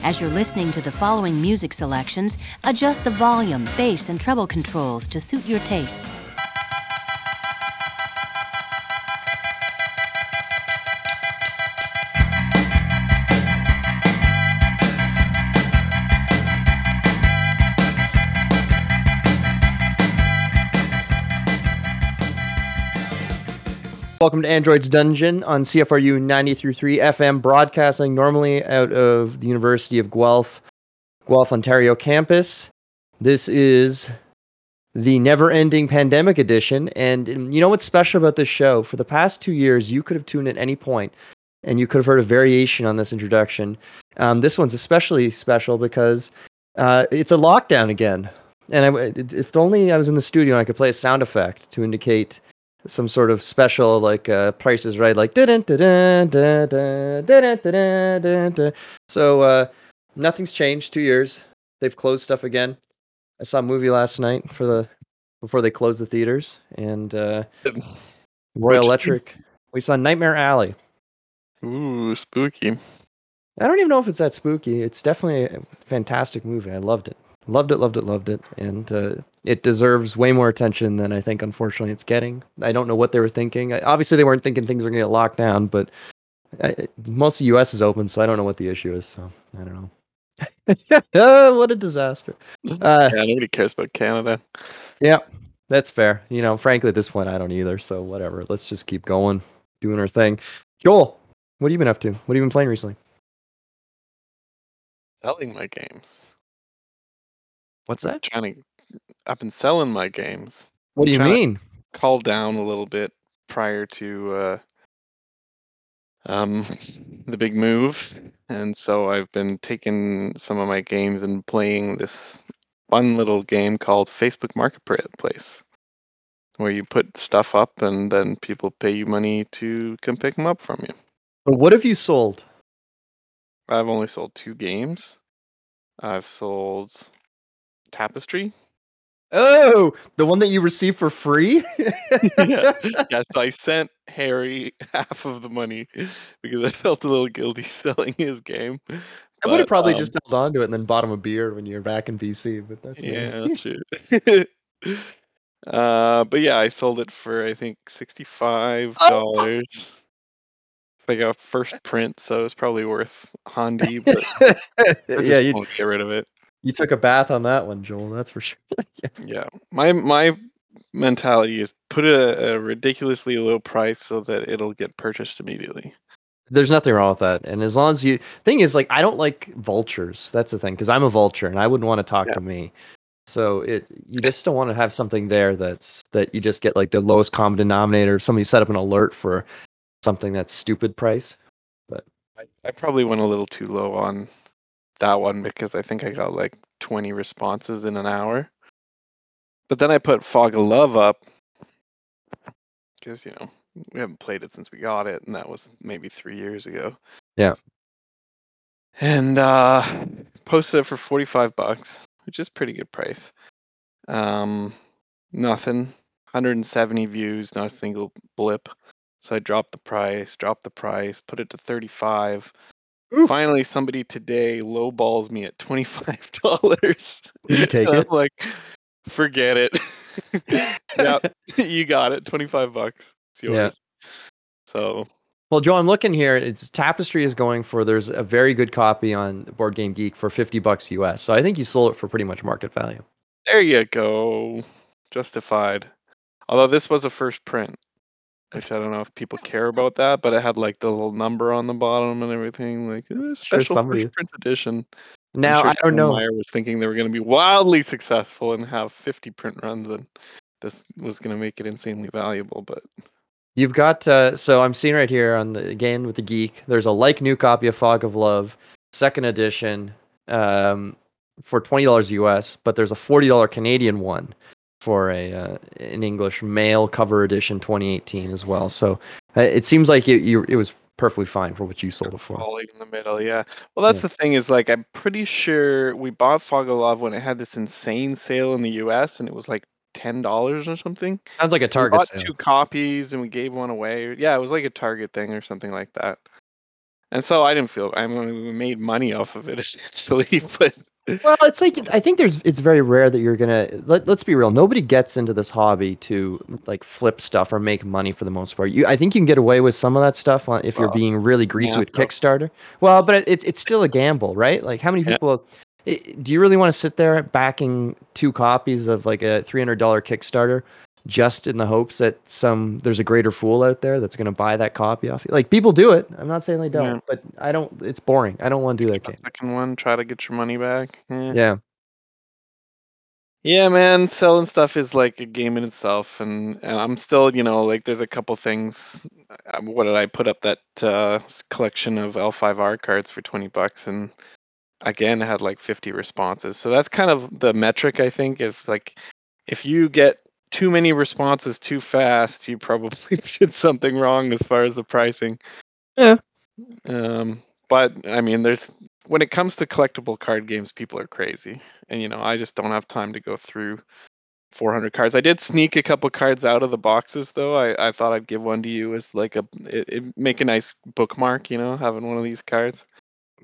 As you're listening to the following music selections, adjust the volume, bass, and treble controls to suit your tastes. Welcome to Android's Dungeon on CFRU 93.3 FM, broadcasting normally out of the University of Guelph, Guelph, Ontario campus. This is the never ending pandemic edition. And you know what's special about this show? For the past two years, you could have tuned at any point and you could have heard a variation on this introduction. Um, this one's especially special because uh, it's a lockdown again. And I, if only I was in the studio I could play a sound effect to indicate some sort of special like uh prices right? Like so uh nothing's changed. Two years. They've closed stuff again. I saw a movie last night for the before they closed the theaters and uh royal electric we saw nightmare alley. Ooh spooky. I don't even know if it's that spooky. It's definitely a fantastic movie. I loved it. Loved it loved it loved it and uh it deserves way more attention than i think unfortunately it's getting. I don't know what they were thinking. I- obviously they weren't thinking things were going to get locked down but I, most of the us is open so i don't know what the issue is so i don't know. What a disaster. Uh, Yeah, nobody cares about Canada. yeah that's fair. You know frankly at this point i don't either so whatever. Let's just keep going doing our thing. Joel what have you been up to? What have you been playing recently? Selling my games. what's that? Trying to. I've been selling my games. what do you Trying to- mean Called down a little bit prior to uh, um, the big move, and so I've been taking some of my games and playing this fun little game called Facebook Marketplace, where you put stuff up and then people pay you money to come pick them up from you. but what have you sold I've only sold two games. I've sold Tapestry. Oh, the one that you received for free? Yeah. yes, I sent Harry half of the money because I felt a little guilty selling his game. I would have probably um, just held on to it and then bought him a beer when you're back in BC, but that's yeah, true. uh, but yeah, I sold it for I think sixty-five dollars. It's like a first print, so it's probably worth Handy, but yeah, you, won't get rid of it. You took a bath on that one, Joel. That's for sure. Yeah, my my mentality is put it a ridiculously low price so that it'll get purchased immediately. There's nothing wrong with that, and as long as you thing is like I don't like vultures. That's the thing because I'm a vulture and I wouldn't want to talk Yeah. to me. So it you just don't want to have something there that's that you just get like the lowest common denominator. Somebody set up an alert for something that's stupid price. I, I probably went a little too low on that one because I think I got like 20 responses in an hour. But then I put Fog of Love up because, you know, we haven't played it since we got it, and that was maybe three years ago. Yeah. And uh posted it for 45 bucks, which is pretty good price. Um nothing. 170 views, not a single blip. So I dropped the price, dropped the price, put it to 35. Finally, somebody today lowballs me at $25. You take it? I'm like, forget it. yep, you got it. 25 bucks. It's Yeah. So, Well, Joe, I'm looking here. It's Tapestry is going for. There's a very good copy on Board Game Geek for 50 bucks US. So I think you sold it for pretty much market value. there you go. Justified. Although this was a first print, which I don't know if people care about that, but it had like the little number on the bottom and everything, like eh, special somebody- first print edition. I'm Now sure I don't know. Meyer was thinking they were going to be wildly successful and have 50 print runs, and this was going to make it insanely valuable. But You've got uh, so I'm seeing right here on the again with the geek. There's a like new copy of Fog of Love, second edition, um, for twenty dollars US, but there's a forty dollar Canadian one for a uh, an English male cover edition 2018 as well. So uh, it seems like it, you, it was perfectly fine for what you sold it for. falling in the middle, yeah. Well, that's Yeah. the thing is like I'm pretty sure we bought Fog of Love when it had this insane sale in the U.S. and it was like ten dollars or something. Sounds like a we Target bought sale. two copies and we gave one away. Yeah, it was like a Target thing or something like that. and so I didn't feel I mean we made money off of it essentially, but Well, it's like I think there's it's very rare that you're gonna let, let's be real. Nobody gets into this hobby to like flip stuff or make money for the most part. You, I think you can get away with some of that stuff on, if you're Well, being really greasy yeah, with so- Kickstarter. Well, but it, it's it's still a gamble, right? Like how many Yeah. people? do you really want to sit there backing two copies of like a three hundred dollar Kickstarter just in the hopes that some there's a greater fool out there that's gonna buy that copy off you? Like people do it. I'm not saying they don't, Yeah. but I don't. It's boring. I don't want to do that game. second one try to get your money back. Eh. Yeah. Yeah, man, selling stuff is like a game in itself, and, and I'm still, you know, like there's a couple things. uh, What did I put up that uh, collection of L5R cards for 20 bucks, and again had like 50 responses. So that's kind of the metric I think. Is like if you get too many responses too fast, you probably did something wrong as far as the pricing. Yeah. Um, but I mean, there's when it comes to collectible card games, people are crazy, and you know, I just don't have time to go through 400 cards. I did sneak a couple cards out of the boxes though. I, I thought I'd give one to you as like a it, it make a nice bookmark, you know, having one of these cards.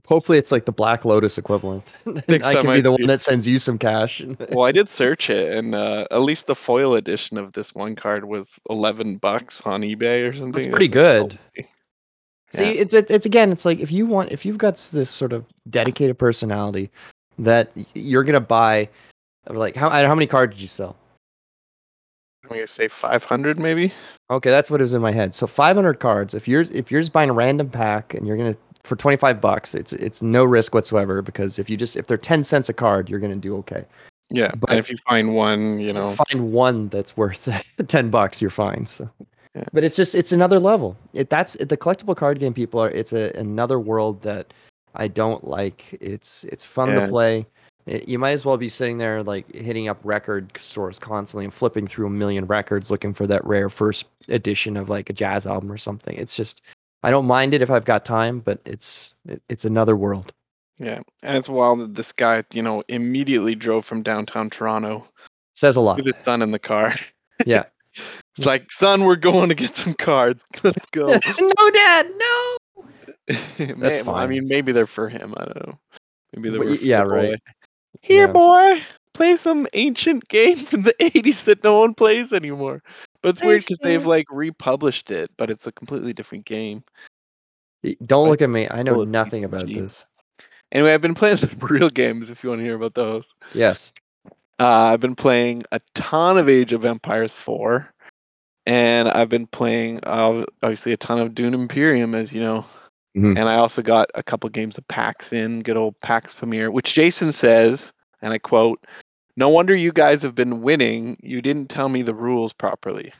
Hopefully, it's like the Black Lotus equivalent. Next I can I be the one that sends you some cash. Well, I did search it, and uh, at least the foil edition of this one card was 11 bucks on eBay or something. That's pretty good. "Holy." See, it's it, it's again, it's like if you want, if you've got this sort of dedicated personality that you're gonna buy, like how how many cards did you sell? I'm gonna say 500 maybe. Okay, that's what it was in my head. So 500 cards. If you're if you're just buying a random pack and you're gonna for 25 bucks, it's it's no risk whatsoever because if you just if they're 10 cents a card, you're gonna do okay. Yeah, But- and if you find one, you know, find one that's worth 10 bucks you're fine so Yeah. but it's just it's another level it that's the collectible card game people are it's a another world that i don't like it's it's fun Yeah. to play It- you might as well be sitting there like hitting up record stores constantly and flipping through a million records looking for that rare first edition of like a jazz album or something it's just i don't mind it if i've got time but it's it, it's another world yeah, and it's wild that this guy, you know, immediately drove from downtown Toronto says a lot with his son in the car. yeah It's like, son, we're going to get some cards. Let's go. no dad no That's fine. I mean, maybe they're for him. I don't know. Maybe they But were. y- for yeah, the right. Here, Yeah. boy, play some ancient game from the '80s that no one plays anymore. But it's weird because they've like republished it, but it's a completely different game. Don't look at me. I know nothing about this. Anyway, I've been playing some real games. If you want to hear about those, Yes. uh, I've been playing a ton of Age of Empires 4, and I've been playing uh, obviously a ton of Dune Imperium, as you know. Mhm. And I also got a couple games of PAX in, good old PAX Pamir, which Jason says, and I quote, "No wonder you guys have been winning. You didn't tell me the rules properly."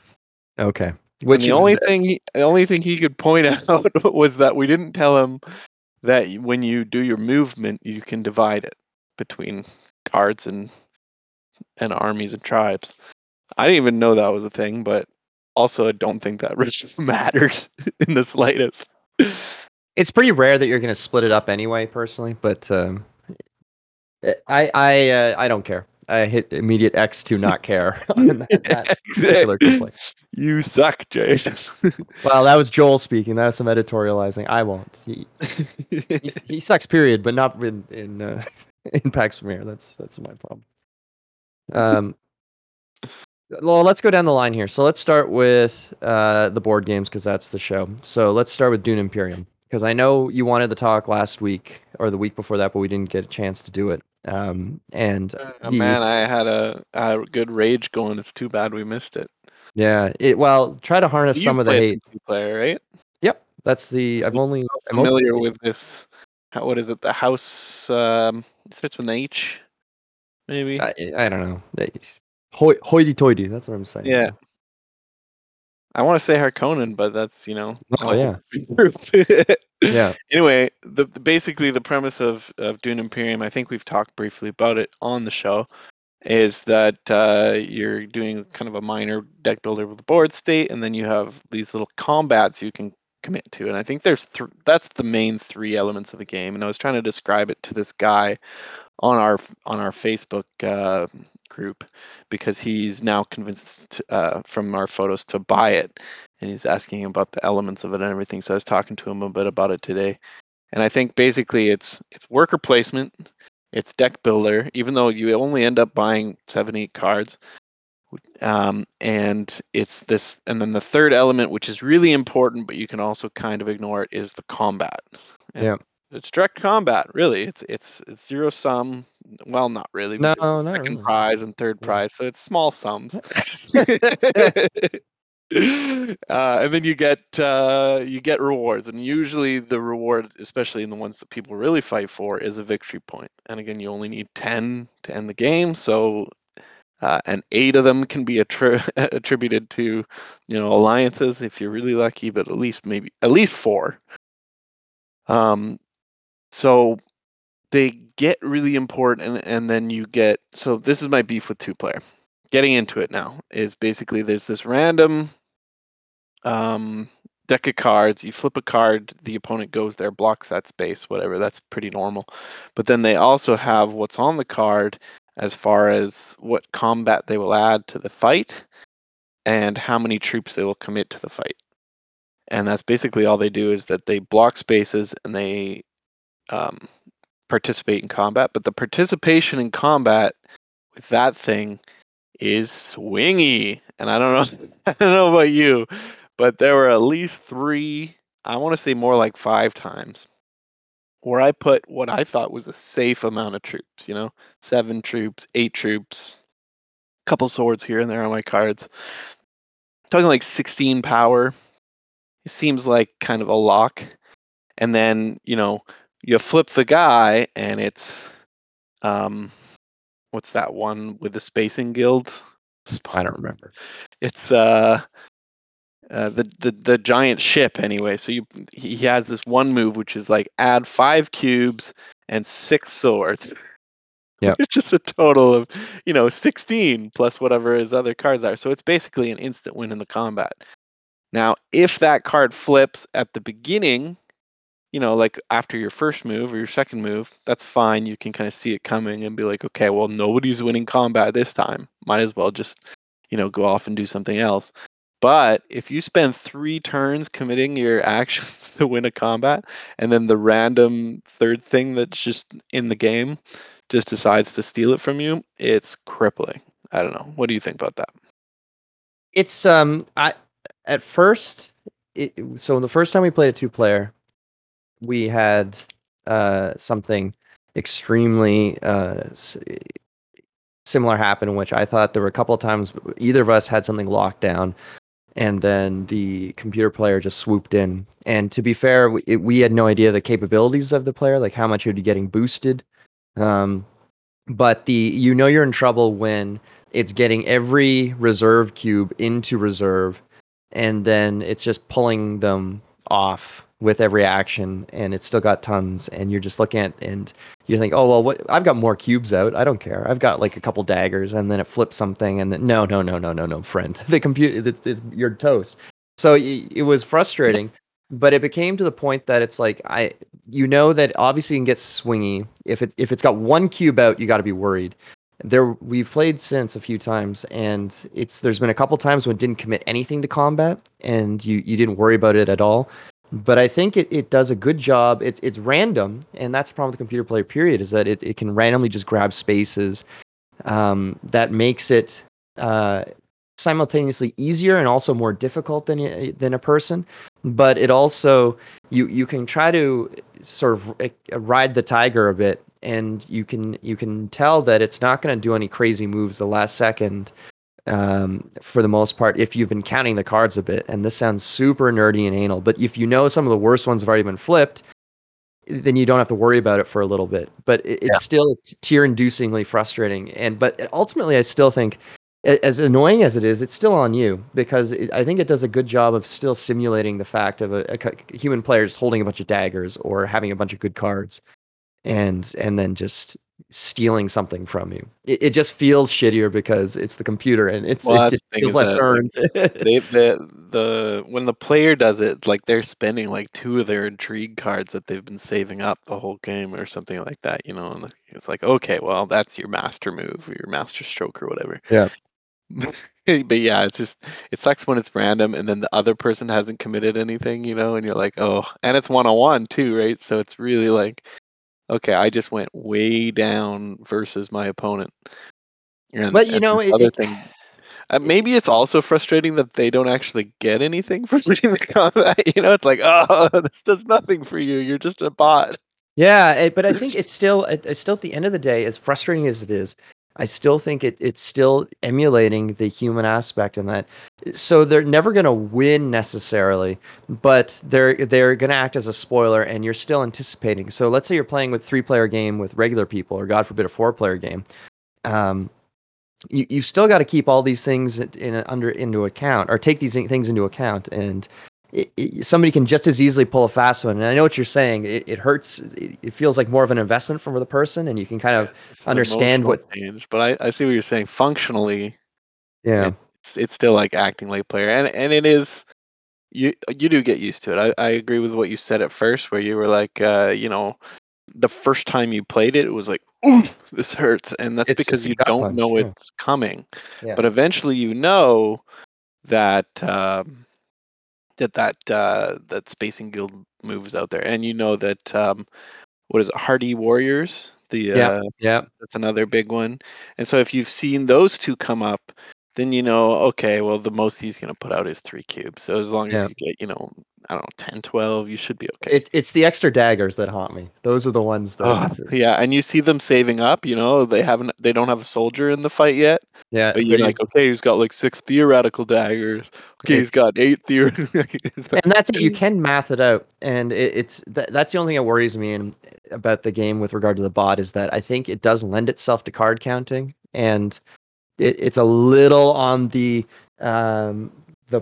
Okay. Which the only thing, he, the only thing he could point out was that we didn't tell him that when you do your movement, you can divide it between cards and and armies and tribes. I didn't even know that was a thing, but also I don't think that really matters in the slightest. it's pretty rare that you're going to split it up anyway, personally. But um, I I uh, I don't care. I hit immediate X to not care that, that. You suck, Jason. Well, that was Joel speaking. That was some editorializing. I won't. He he, he sucks. Period. But not in in uh, in Pax Pamir. That's that's my problem. Um. Well, let's go down the line here. So let's start with uh, the board games because that's the show. So let's start with Dune Imperium because I know you wanted to talk last week or the week before that, but we didn't get a chance to do it. Um, and Uh, you- man, I had a, a good rage going. It's too bad we missed it. yeah, it well try to harness You some of the hate. Player, right? Yep, that's the I've only I'm only- Familiar with this? How, what is it? The house. Um, it starts with an H, maybe. I, I don't know. Hoi- hoity-toity. That's what I'm saying. Yeah. I want to say Harkonnen, but that's you know. Oh, yeah. yeah. Anyway, the, the basically the premise of of Dune Imperium, I think we've talked briefly about it on the show, is that uh, you're doing kind of a minor deck builder with a board state, and then you have these little combats you can commit to. And I think there's th- that's the main three elements of the game. And I was trying to describe it to this guy on our on our Facebook uh, group because he's now convinced to, uh, from our photos to buy it, and he's asking about the elements of it and everything. So I was talking to him a bit about it today, and I think basically it's it's worker placement, it's deck builder. Even though you only end up buying seven eight cards, um, and it's this and then the third element which is really important but you can also kind of ignore it is the combat and Yeah. It's direct combat really. It's it's it's zero sum. Well not really No, not second really. prize and third prize so it's small sums. Uh, and then you get uh, you get rewards and usually the reward especially in the ones that people really fight for is a victory point. and again you only need 10 to end the game so uh, and eight of them can be attri- attributed to you know alliances if you're really lucky but at least maybe at least four. Um so they get really important and, and then you get so this is my beef with two player getting into it now is basically there's this random um deck of cards. You flip a card the opponent goes there blocks that space whatever that's pretty normal. But then they also have what's on the card as far as what combat they will add to the fight and how many troops they will commit to the fight. And that's basically all they do is that they block spaces and they um, participate in combat but the participation in combat with that thing is swingy and i don't know i don't know about you but there were at least three i want to say more like five times where i put what i thought was a safe amount of troops you know seven troops eight troops a couple swords here and there on my cards. Talking like 16 power it seems like kind of a lock. And then you know you flip the guy and it's um what's that one with the spacing guild? I don't remember. it's uh, uh the, the the giant ship anyway. So you he has this one move which is like add five cubes and six swords. Yep. it's just a total of you know 16 plus whatever his other cards are. So it's basically an instant win in the combat. Now if that card flips at the beginning you know like after your first move or your second move that's fine you can kind of see it coming and be like okay well nobody's winning combat this time might as well just you know go off and do something else. But if you spend three turns committing your actions to win a combat and then the random third thing that's just in the game just decides to steal it from you it's crippling. I don't know. What do you think about that? It's um I at first it, so the first time we played a two player, we had uh something extremely uh similar happen which I thought there were a couple of times either of us had something locked down and then the computer player just swooped in. And to be fair we, it, we had no idea the capabilities of the player like how much he would be getting boosted. Um but the you know you're in trouble when it's getting every reserve cube into reserve and then it's just pulling them off with every action and it's still got tons and you're just looking at and you think oh well what i've got more cubes out. I don't care. I've got like a couple daggers and then it flips something and then no no no no no no friend. The computer you're toast. So it was frustrating but it became to the point that it's like i you know that obviously you can get swingy. If it if it's got one cube out you got to be worried. There we've played since a few times and it's there's been a couple times when it didn't commit anything to combat and you you didn't worry about it at all but i think it, it does a good job. It's it's random and that's the problem with the computer player period is that it, it can randomly just grab spaces um, that makes it uh, simultaneously easier and also more difficult than than a person. But it also you you can try to sort of uh, ride the tiger a bit and you can you can tell that it's not going to do any crazy moves the last second um, for the most part if you've been counting the cards a bit and this sounds super nerdy and anal but if you know some of the worst ones have already been flipped then you don't have to worry about it for a little bit. But it, it's still tear inducingly frustrating and but ultimately i still think as annoying as it is, it's still on you because it, I think it does a good job of still simulating the fact of a human player just holding a bunch of daggers or having a bunch of good cards, and and then just stealing something from you. It, it just feels shittier because it's the computer and it's Well, it, feels less earned. they the the when the player does it, like they're spending like two of their intrigue cards that they've been saving up the whole game or something like that, you know. And it's like, okay, well, that's your master move, or your master stroke, or whatever. Yeah. but yeah, it's just it sucks when it's random and then the other person hasn't committed anything, you know, and you're like, oh, and it's one on one too, right? So it's really like, okay, I just went way down versus my opponent. And, But, you know, it- other it- thing. Uh, maybe it's also frustrating that they don't actually get anything from winning the combat. You know, it's like, oh, this does nothing for you. You're just a bot. Yeah, it, but I think it's still it- it's still at the end of the day, as frustrating as it is, I still think it it's still emulating the human aspect in that. So they're never going to win necessarily, but they're they're going to act as a spoiler, and you're still anticipating. So let's say you're playing with three player game with regular people, or God forbid a four player game. Um, you you've still got to keep all these things in, in under into account, or take these things into account, and it, it, somebody can just as easily pull a fast one. And I know what you're saying. It, it hurts. It, feels like more of an investment for the person, and you can kind of It's understand what- change. But I, I see what you're saying. Functionally, yeah it's, it's still like acting like player, and and it is. You you do get used to it. I, I agree with what you said at first, where you were like, uh, you know, the first time you played it, it was like, ooh, this hurts, and that's It's- because you don't punch, know yeah. it's coming. Yeah. But eventually, you know that um, that that uh, that Spacing Guild moves out there, and you know that um, what is it, Hardy Warriors? The Yeah. uh, yeah that's another big one. And so if you've seen those two come up, then you know, okay, well, the most he's going to put out is three cubes. So as long as Yeah. you get, you know, I don't know, 10, 12, you should be okay. it, it's the extra daggers that haunt me. Those are the ones that yeah, and you see them saving up. You know, they haven't, they don't have a soldier in the fight yet. yeah. But you're like, okay, he's got like six theoretical daggers. Okay, he's It's- got eight theoretical. and that's it. You can math it out, and it, it's that, that's the only thing that worries me in, about the game with regard to the bot is that I think it does lend itself to card counting, and it, it's a little on the um, the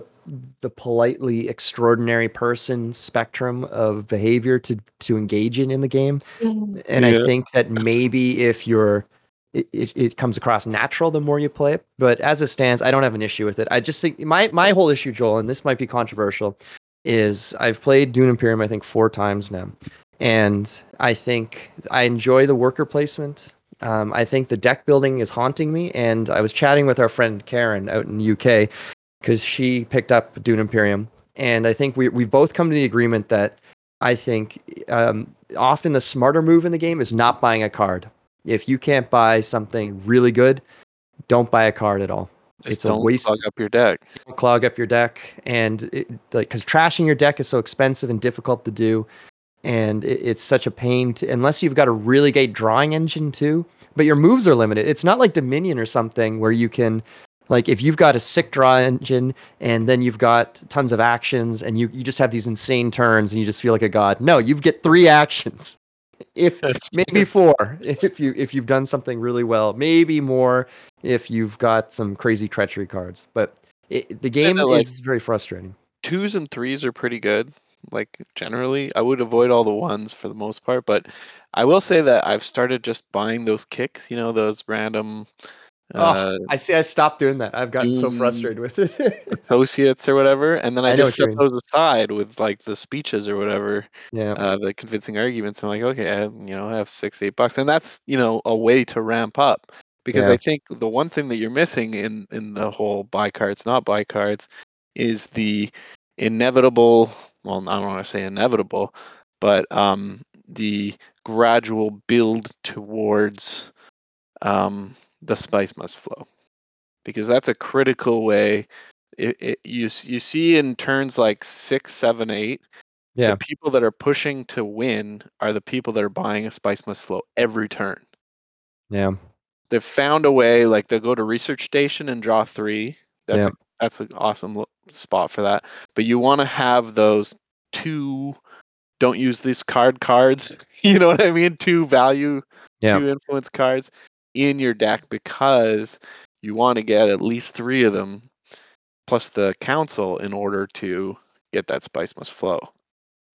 the politely extraordinary person spectrum of behavior to to engage in in the game. And I think that maybe if you're it, it, it comes across natural the more you play it. But as it stands, I don't have an issue with it. I just think my my whole issue, Joel, and this might be controversial, is I've played Dune Imperium I think four times now, and I think I enjoy the worker placement. Um, I think the deck building is haunting me, and I was chatting with our friend Karen out in the UK because she picked up Dune Imperium, and I think we we've both come to the agreement that I think um, often the smarter move in the game is not buying a card. If you can't buy something really good, don't buy a card at all. Just it's a don't waste- clog up your deck. Clog up your deck, and it, like because trashing your deck is so expensive and difficult to do, and it, it's such a pain to unless you've got a really great drawing engine too. But your moves are limited. It's not like Dominion or something where you can. Like if you've got a sick draw engine and then you've got tons of actions and you, you just have these insane turns and you just feel like a god. No, you get three actions. If maybe four if you if you've done something really well maybe more if you've got some crazy treachery cards but it, the game like- is very frustrating twos and threes are pretty good. Like generally, I would avoid all the ones for the most part, but I will say that I've started just buying those kicks. You know, those random uh, oh, i see i stopped doing that i've gotten so frustrated with it associates or whatever, and then I, I just set those aside with like the speeches or whatever, yeah uh, the convincing arguments. I'm like, okay, I, you know, I have six, eight bucks, and that's you know a way to ramp up because Yeah. I think the one thing that you're missing in in the whole buy cards, not buy cards, is the inevitable. Well, I don't want to say inevitable, but um, the gradual build towards um, the spice must flow, because that's a critical way. It, it, you you see in turns like six, seven, eight, yeah the people that are pushing to win are the people that are buying a spice must flow every turn. yeah They've found a way, like they'll go to research station and draw three. That's Yeah. That's an awesome spot for that. But you want to have those two. Don't use these card cards. You know what I mean? Two value, Yeah. two influence cards in your deck because you want to get at least three of them, plus the council, in order to get that spice must flow.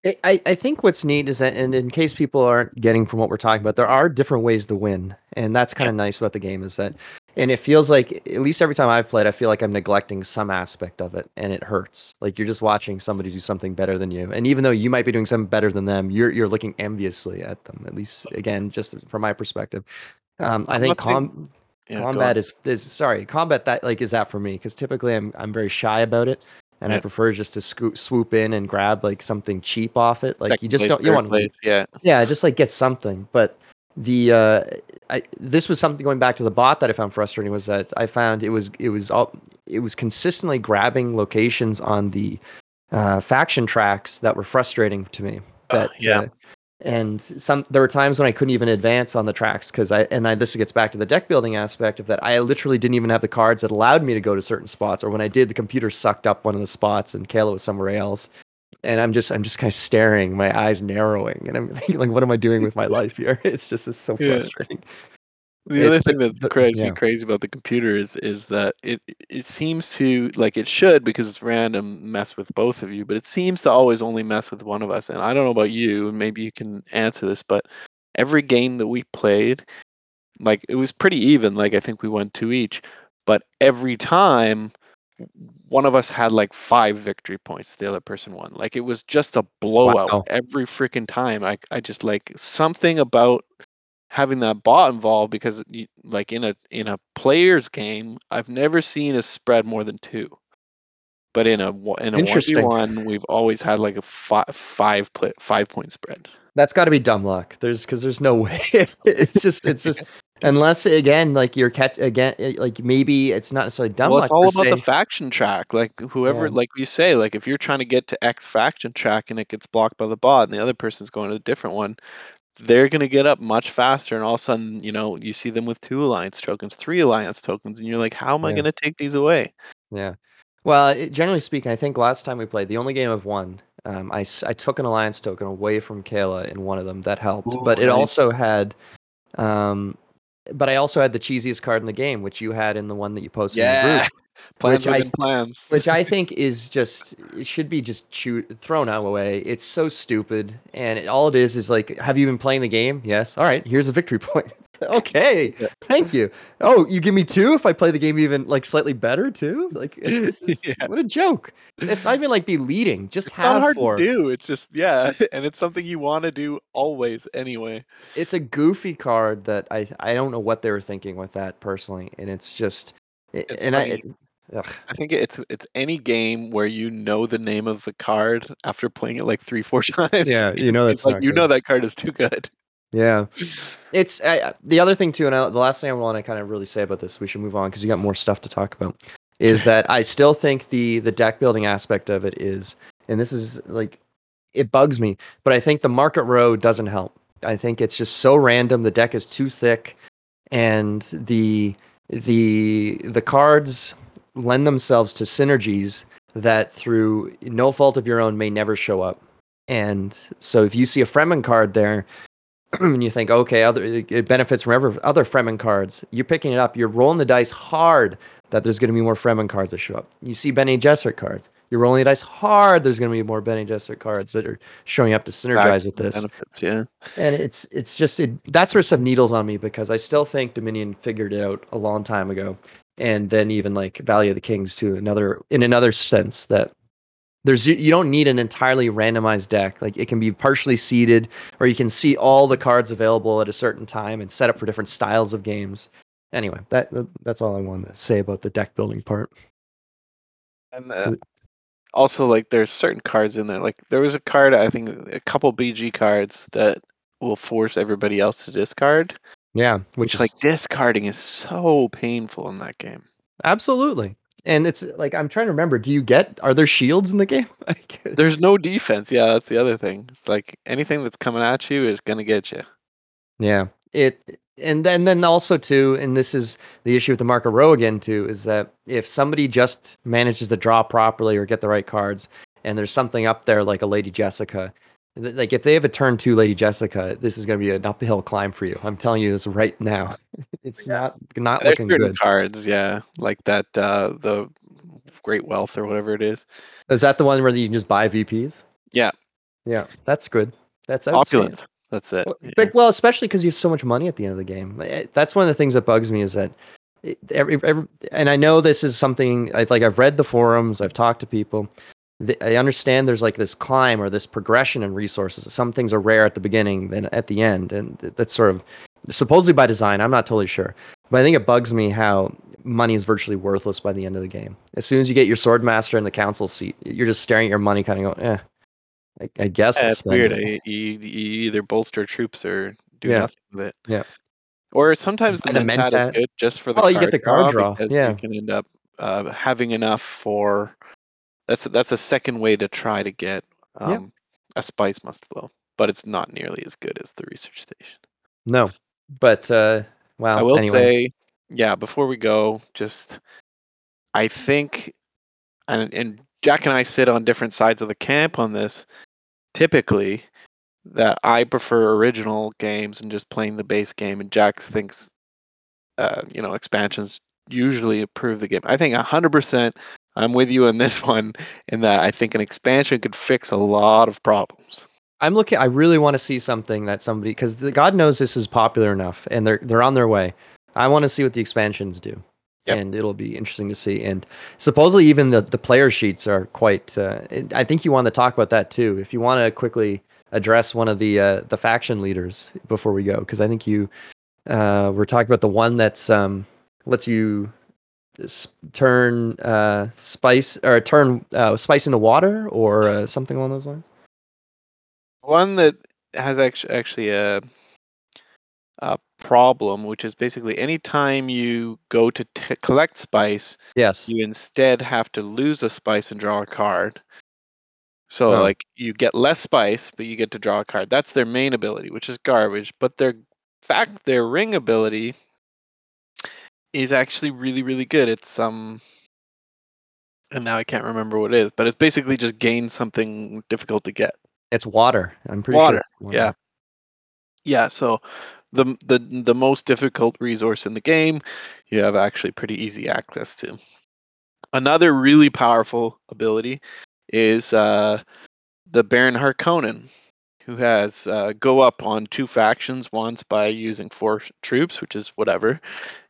I- I, I think what's neat is that, and in case people aren't getting from what we're talking about, there are different ways to win, and that's kind of nice about the game is that, and it feels like at least every time I've played, I feel like I'm neglecting some aspect of it, and it hurts. Like you're just watching somebody do something better than you, and even though you might be doing something better than them, you're you're looking enviously at them. At least again, just from my perspective, um, I think com- Yeah, combat is is sorry combat that like is that for me because typically I'm I'm very shy about it and I prefer just to scoop, swoop in and grab like something cheap off it like you just place, don't you want to yeah. yeah just like get something but the uh I this was something going back to the bot that I found frustrating was that I found it was it was all it was consistently grabbing locations on the uh faction tracks that were frustrating to me that yeah. uh, and some there were times when I couldn't even advance on the tracks because I and I this gets back to the deck building aspect of that I literally didn't even have the cards that allowed me to go to certain spots or when I did the computer sucked up one of the spots and Kayla was somewhere else and I'm just I'm just kind of staring my eyes narrowing and I'm thinking like what am I doing with my life here it's just it's so Yeah. frustrating The It- other thing that's but- crazy yeah. crazy about the computer is is that it it seems to like it should because it's random mess with both of you, but it seems to always only mess with one of us. And I don't know about you, and maybe you can answer this, but every game that we played, like it was pretty even. Like I think we won two each, but every time one of us had like five victory points the other person won. Like it was just a blowout Wow. every freaking time. I i just like something about having that bot involved because you, like in a in a player's game i've never seen a spread more than two. But in a one- in a. 1v1 we've always had like a five five play, five point spread. That's got to be dumb luck. There's because there's no way. It's just it's just unless again like you're catch again eh, like maybe it's not necessarily dumb well it's all about the faction track like whoever Yeah. like you say like if you're trying to get to x faction track and it gets blocked by the bot and the other person's going to a different one they're going to get up much faster and all of a sudden you know you see them with two alliance tokens three alliance tokens and you're like how am i going to take these away Yeah. Well, it, generally speaking, I think last time we played, the only game I've won, um, I, I took an alliance token away from Kayla in one of them. That helped. Ooh, but it nice. also had, um, but I also had the cheesiest card in the game, which you had in the one that you posted in the yeah. group, plans Which I plans which I think is just it should be just chewed, thrown out away. It's so stupid, and it, all it is is like, have you been playing the game? Yes. All right. Here's a victory point. okay. Yeah. Thank you. Oh, you give me two if I play the game even like slightly better too. Like this is, Yeah. what a joke. It's not even like be leading. Just it's have not hard four. to do it's just yeah and it's something you want to do always anyway It's a goofy card that I I don't know what they were thinking with that personally, and it's just it- It's and I. funny. It, ugh. I think it's it's any game where you know the name of the card after playing it like three four times. Yeah, you know it's that's like you good. know that card is too good. Yeah. It's uh, the other thing too, and I, the last thing I want to kind of really say about this, we should move on because you got more stuff to talk about. Is that I still think the the deck building aspect of it is, and this is like, it bugs me, but I think the market row doesn't help. I think it's just so random. The deck is too thick, and the the the cards lend themselves to synergies that through no fault of your own may never show up. And so if you see a Fremen card there, and you think, okay, other it benefits from ever, other Fremen cards. You're picking it up. You're rolling the dice hard that there's going to be more Fremen cards that show up. You see Bene Gesserit cards. You're rolling the dice hard. There's going to be more Bene Gesserit cards that are showing up to synergize with this. benefits. Yeah, And it's it's just it, that sort of stuff needles on me because I still think Dominion figured it out a long time ago, and then even like Valley of the Kings too. Another in another sense that there's you don't need an entirely randomized deck. Like it can be partially seeded, or you can see all the cards available at a certain time and set up for different styles of games. Anyway, that that's all I wanted to say about the deck building part. and uh, also like there's certain cards in there. Like there was a card I think a couple BG cards that will force everybody else to discard. Yeah, Which, which, like discarding is so painful in that game. absolutely. And it's like I'm trying to remember. Do you get? Are there shields in the game? There's no defense. Yeah, that's the other thing. It's like anything that's coming at you is gonna get you. Yeah. It and then then also too, and this is the issue with the market row again too, is that if somebody just manages to draw properly or get the right cards, and there's something up there like a Lady Jessica, like if they have a turn two Lady Jessica, this is going to be an uphill climb for you. I'm telling you this right now. it's not not There's looking good. cards, yeah, like that uh the Great Wealth or whatever it is. Is that the one where you can just buy VPs? Yeah. Yeah, that's good. That's. Opulence. That's it. Well, Yeah. well, especially because you have so much money at the end of the game. Eh, That's one of the things that bugs me is that every, every and I know this is something I like. I've read the forums. I've talked to people. I understand there's like this climb or this progression in resources. Some things are rare at the beginning, then at the end, and th- that's sort of supposedly by design. I'm not totally sure, but I think it bugs me how money is virtually worthless by the end of the game. As soon as you get your sword master in the council seat, you're just staring at your money, kind of going, "Eh." I, I guess Yeah, it's weird. it." You, you either bolster troops or do Yeah. nothing with it. Yeah. Or sometimes the mentat is good just for the Oh, you get the card draw, because yeah. you can end up uh, having enough for. That's that's a second way to try to get Yeah. um, a spice must flow, but it's not nearly as good as the research station. No, but uh, wow. I will anyway. say, yeah, before we go, just I think, and, and Jack and I sit on different sides of the camp on this. Typically, that I prefer original games and just playing the base game, and Jack thinks, uh, you know, expansions usually improve the game. I think hundred percent. I'm with you on this one in that I think an expansion could fix a lot of problems. I'm looking. I really want to see something that somebody because God knows this is popular enough, and they're they're on their way. I want to see what the expansions do, Yep. and it'll be interesting to see. And supposedly, even the the player sheets are quite. Uh, I think you want to talk about that too. If you want to quickly address one of the uh, the faction leaders before we go, because I think you uh, we're talking about the one that's um, lets you turn uh, spice or turn uh, spice into water or uh, something along those lines. One that has actually actually a a problem, which is basically anytime you go to t- collect spice, Yes. you instead have to lose a spice and draw a card. So Oh. like you get less spice, but you get to draw a card. That's their main ability, which is garbage. But their fact their ring ability is actually really really good. It's um and now I can't remember what it is, but it's basically just gain something difficult to get. It's water. I'm pretty Water, sure. it's yeah. Yeah, so the the the most difficult resource in the game, you have actually pretty easy access to. Another really powerful ability is uh, the Baron Harkonnen, who has uh, go up on two factions once by using four troops, which is whatever.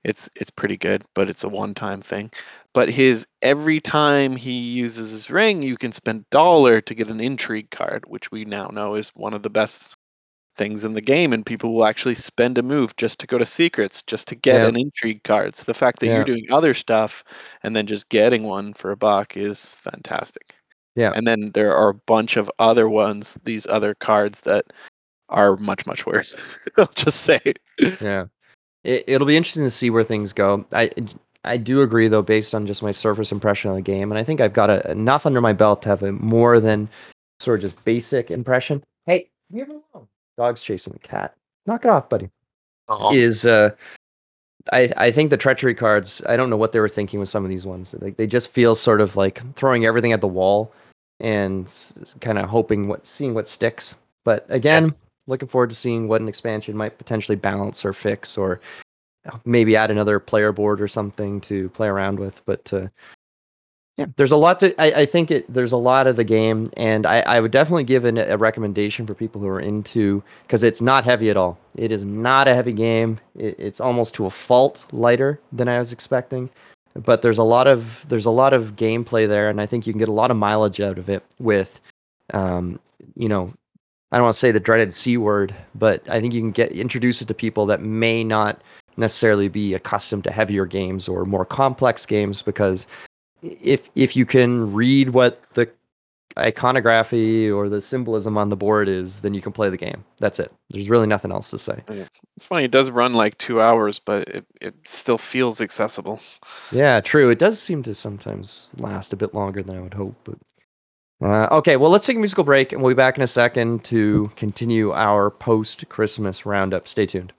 It's it's pretty good, but it's a one-time thing. But his every time he uses his ring, you can spend dollar to get an intrigue card, which we now know is one of the best things in the game, and people will actually spend a move just to go to secrets, just to get Yeah. an intrigue card. So the fact that Yeah. you're doing other stuff and then just getting one for a buck is fantastic. Yeah. And then there are a bunch of other ones, these other cards that are much much worse. I'll just say. Yeah. It, it'll be interesting to see where things go. I I do agree though, based on just my surface impression of the game, and I think I've got a, enough under my belt to have a more than sort of just basic impression. Hey, leave it alone. Dog's chasing the cat. Knock it off, buddy. Is uh, I I think the treachery cards. I don't know what they were thinking with some of these ones. Like they just feel sort of like throwing everything at the wall and kind of hoping what seeing what sticks. But again, looking forward to seeing what an expansion might potentially balance or fix or maybe add another player board or something to play around with. But uh, yeah, there's a lot to. I, I think it. There's a lot of the game, and I, I would definitely give an, a recommendation for people who are into because it's not heavy at all. It is not a heavy game. It, it's almost to a fault lighter than I was expecting. But there's a lot of there's a lot of gameplay there, and I think you can get a lot of mileage out of it with, um, you know, I don't want to say the dreaded c word, but I think you can get introduce it to people that may not necessarily be accustomed to heavier games or more complex games because if if you can read what the iconography or the symbolism on the board is, then you can play the game. That's it. There's really nothing else to say. It's funny, it does run like two hours, but it, it still feels accessible. Yeah, true. It does seem to sometimes last a bit longer than I would hope. But uh, okay, well, let's take a musical break, and we'll be back in a second to continue our post-Christmas roundup. Stay tuned.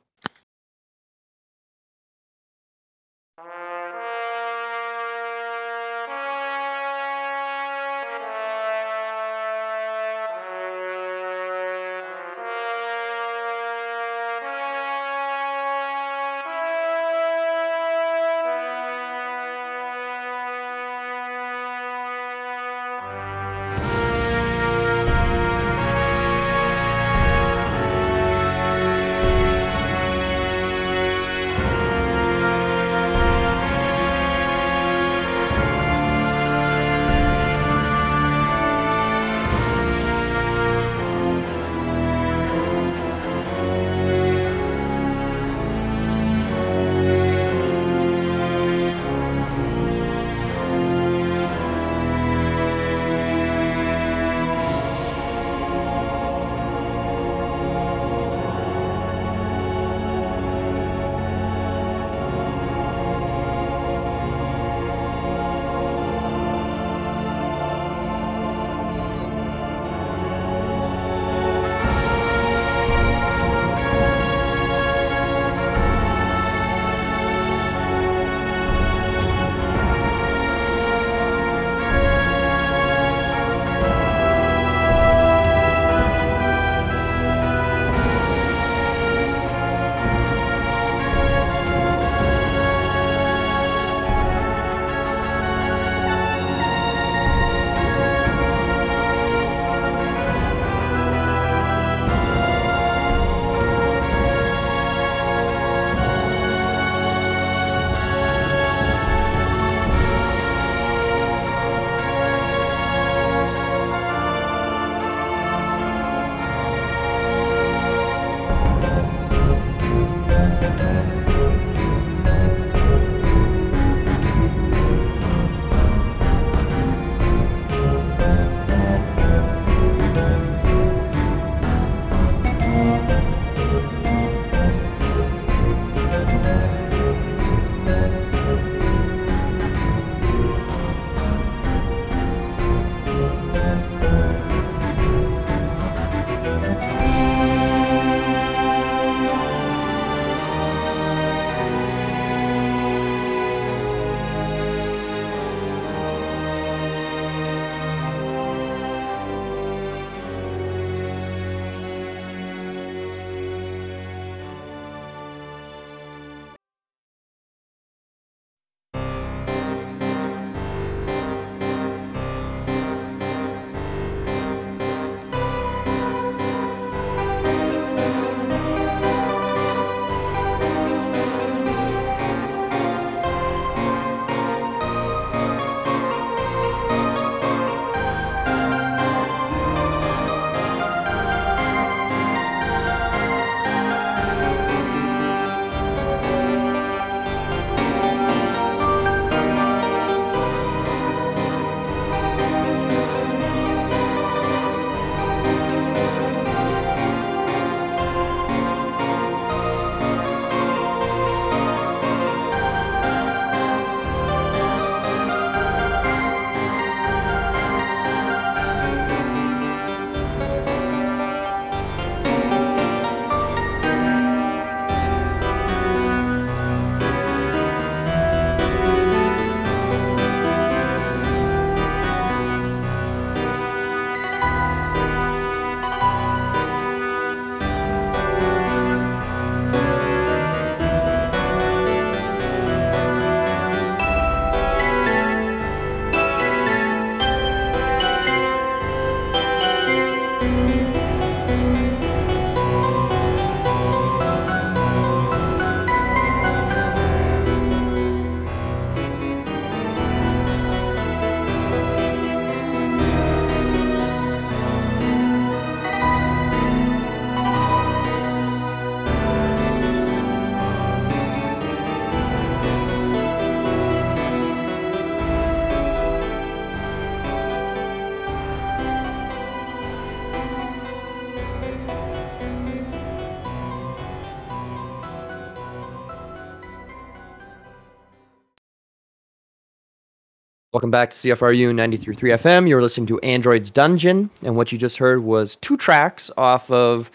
Welcome back to CFRU 93.3 FM. You're listening to Android's Dungeon, and what you just heard was two tracks off of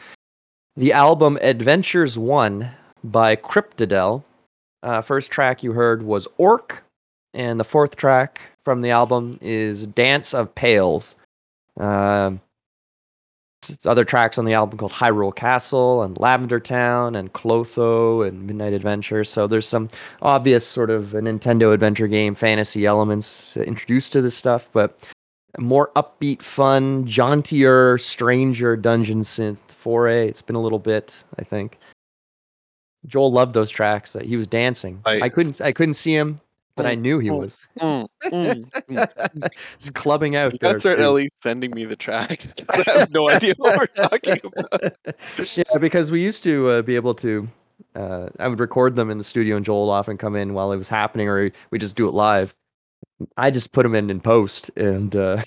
the album Adventures 1 by Cryptidel. Uh, first track you heard was Orc, and the fourth track from the album is Dance of Pails. Uh, other tracks on the album called Hyrule Castle and Lavender Town and Clotho and Midnight Adventure. So there's some obvious sort of a Nintendo adventure game fantasy elements introduced to this stuff, but more upbeat, fun, jauntier, stranger dungeon synth foray. It's been a little bit, I think. Joel loved those tracks. He was dancing. I, I couldn't. I couldn't see him but I mm, knew he mm, was. Mm, mm, mm. It's clubbing out. You gotta start at least sending me the track. I have no idea what we're talking about. yeah, because we used to uh, be able to. Uh, I would record them in the studio, and Joel would often come in while it was happening, or we just do it live. I just put them in in post, and uh,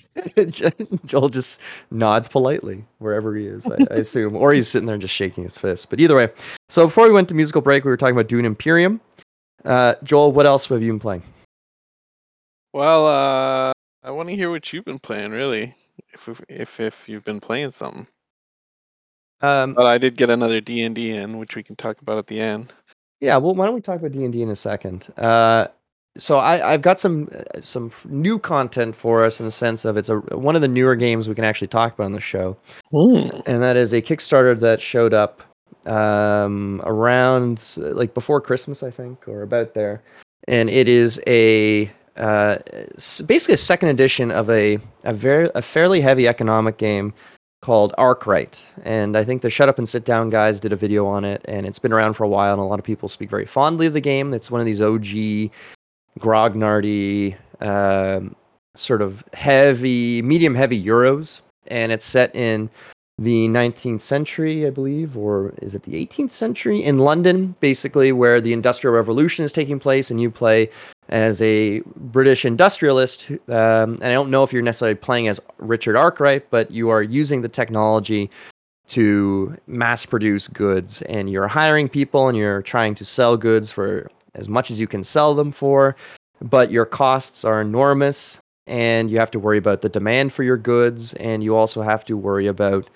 Joel just nods politely wherever he is. I, I, assume, or he's sitting there and just shaking his fist. But either way, so before we went to musical break, we were talking about Dune Imperium. Uh, Joel, what else have you been playing? Well, uh, I want to hear what you've been playing, really. If if if you've been playing something. Um, but I did get another D and D in, which we can talk about at the end. Yeah, well, why don't we talk about D and D in a second? Uh, so I, I've got some uh, some new content for us in the sense of it's a one of the newer games we can actually talk about on the show, mm. and that is a Kickstarter that showed up um, around like before Christmas, I think, or about there. And it is a uh, basically a second edition of a a very a fairly heavy economic game called Arkwright. And I think the Shut Up and Sit Down guys did a video on it, and it's been around for a while, and a lot of people speak very fondly of the game. It's one of these OG grognardy um, sort of heavy, medium heavy euros, and it's set in the 19th century, I believe, or is it the 18th century in London, basically, where the Industrial Revolution is taking place, and you play as a British industrialist. Um, and I don't know if you're necessarily playing as Richard Arkwright, but you are using the technology to mass produce goods, and you're hiring people, and you're trying to sell goods for as much as you can sell them for, but your costs are enormous. And you have to worry about the demand for your goods, and you also have to worry about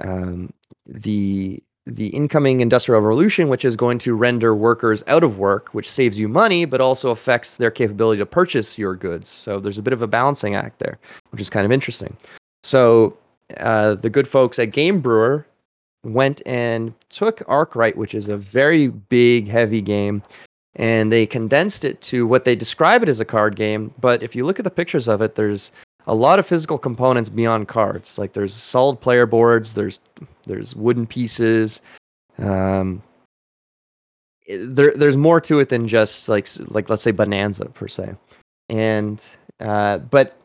um, the the incoming industrial revolution, which is going to render workers out of work, which saves you money, but also affects their capability to purchase your goods. So there's a bit of a balancing act there, which is kind of interesting. So uh, the good folks at Game Brewer went and took Arkwright, which is a very big, heavy game, and they condensed it to what they describe it as a card game. But if you look at the pictures of it, there's a lot of physical components beyond cards. Like there's solid player boards, there's there's wooden pieces. Um, there there's more to it than just like like let's say Bonanza per se, and uh, but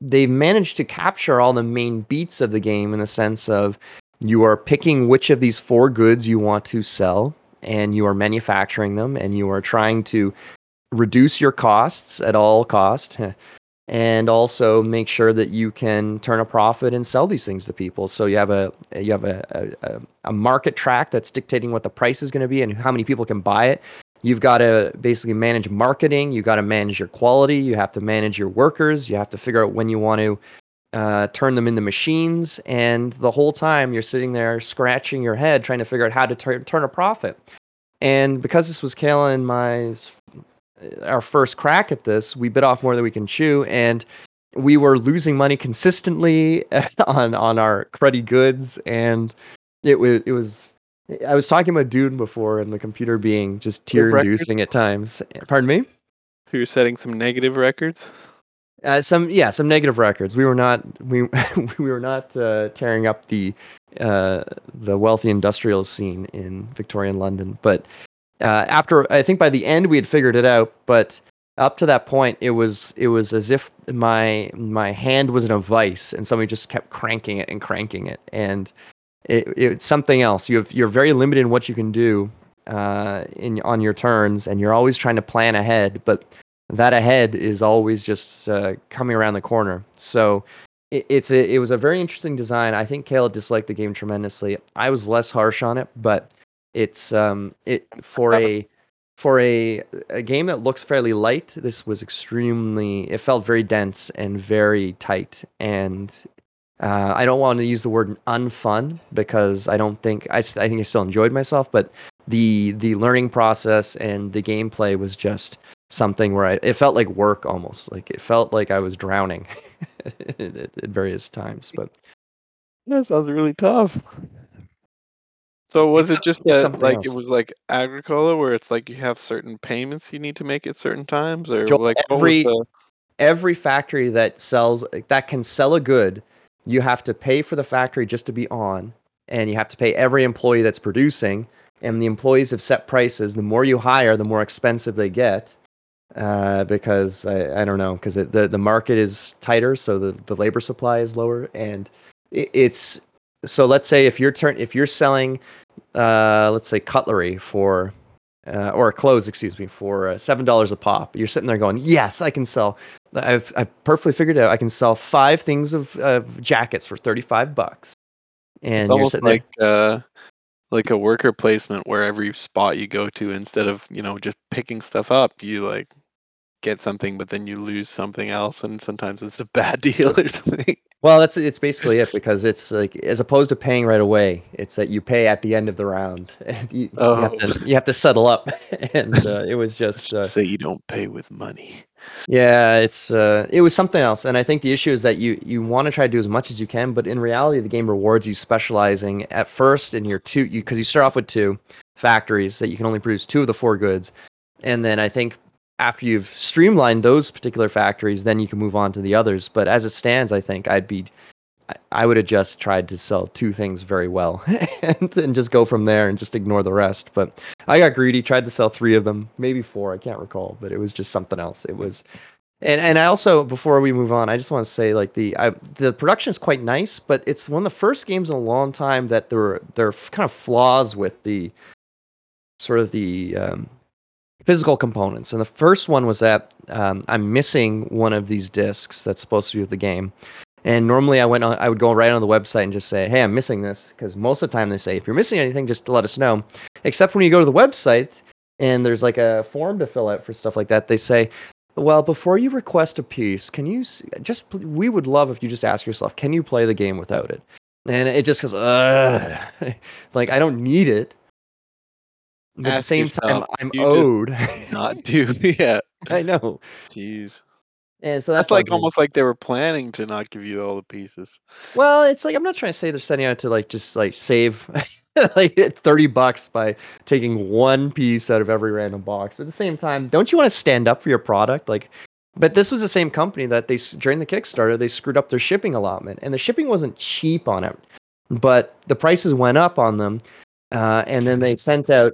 they've managed to capture all the main beats of the game in the sense of you are picking which of these four goods you want to sell and you are manufacturing them and you are trying to reduce your costs at all cost and also make sure that you can turn a profit and sell these things to people. So you have a you have a, a, a market track that's dictating what the price is going to be and how many people can buy it. You've got to basically manage marketing. You got to manage your quality. You have to manage your workers. You have to figure out when you want to uh, turn them into machines. And the whole time you're sitting there scratching your head trying to figure out how to tur- turn a profit. And because this was Kayla and my our first crack at this, we bit off more than we can chew, and we were losing money consistently on on our cruddy goods, and it was it was. I was talking about Dune before, and the computer being just tear-inducing at times. Pardon me. So you're setting some negative records. Uh, some yeah, some negative records. We were not we we were not uh, tearing up the uh, the wealthy industrial scene in Victorian London, but uh, after I think by the end we had figured it out, but up to that point it was it was as if my my hand was in a vice and somebody just kept cranking it and cranking it and it, it's something else. You have you're very limited in what you can do uh, in on your turns, and you're always trying to plan ahead, but that ahead is always just uh, coming around the corner. So it, it's a it was a very interesting design. I think Kayla disliked the game tremendously. I was less harsh on it, but it's um it for a for a a game that looks fairly light, this was extremely. It felt very dense and very tight, and uh, I don't want to use the word unfun because I don't think I, I think I still enjoyed myself, but the the learning process and the gameplay was just something where I, it felt like work almost. Like it felt like I was drowning at, at various times. But That sounds really tough. So was It's it just some- it's that something like else. it was like Agricola where it's like you have certain payments you need to make at certain times or Joel, like what was every- the every factory that sells that can sell a good, you have to pay for the factory just to be on, and you have to pay every employee that's producing. And the employees have set prices. The more you hire, the more expensive they get. Uh, because I, I don't know, because the the market is tighter, so the, the labor supply is lower, and it, it's so. Let's say if you're turn if you're selling, uh, let's say cutlery for, uh, or clothes, excuse me, for uh, seven dollars a pop, you're sitting there going, yes, I can sell I've I've perfectly figured out I can sell five things of, jackets for thirty five bucks, and it's almost sitting like uh like a worker placement where every spot you go to instead of, you know, just picking stuff up, you like get something but then you lose something else and sometimes it's a bad deal or something. Well, that's it's basically it because it's like as opposed to paying right away, it's that you pay at the end of the round. And you, you, have Oh. to, you have to settle up, and uh, it was just uh, say you don't pay with money. Yeah, it's uh, it was something else, and I think the issue is that you you want to try to do as much as you can, but in reality, the game rewards you specializing at first in your two you because you start off with two factories that you can only produce two of the four goods, and then I think after you've streamlined those particular factories, then you can move on to the others. But as it stands, I think I'd be I- would have just tried to sell two things very well and then just go from there and just ignore the rest. But I got greedy, tried to sell three of them, maybe four, I can't recall, but it was just something else. It was and and I also before we move on, I just want to say like the I, the production is quite nice, but it's one of the first games in a long time that there were there are kind of flaws with the sort of the um, physical components. And the first one was that um, I'm missing one of these discs that's supposed to be with the game. And normally I went on, I would go right on the website and just say, "Hey, I'm missing this," because most of the time they say, "If you're missing anything, just let us know." Except when you go to the website and there's like a form to fill out for stuff like that, they say, "Well, before you request a piece, can you just? We would love if you just ask yourself, can you play the game without it?" And it just goes, Ugh. like I don't need it. But at the same time, I'm owed. Not do yeah. I know. Jeez. And so that's, That's like almost like they were planning to not give you all the pieces. Well, it's like I'm not trying to say they're sending out to like just like save like 30 bucks by taking one piece out of every random box. But at the same time, don't you want to stand up for your product? Like but this was the same company that they during the Kickstarter they screwed up their shipping allotment and the shipping wasn't cheap on it. But the prices went up on them. Uh, and then they sent out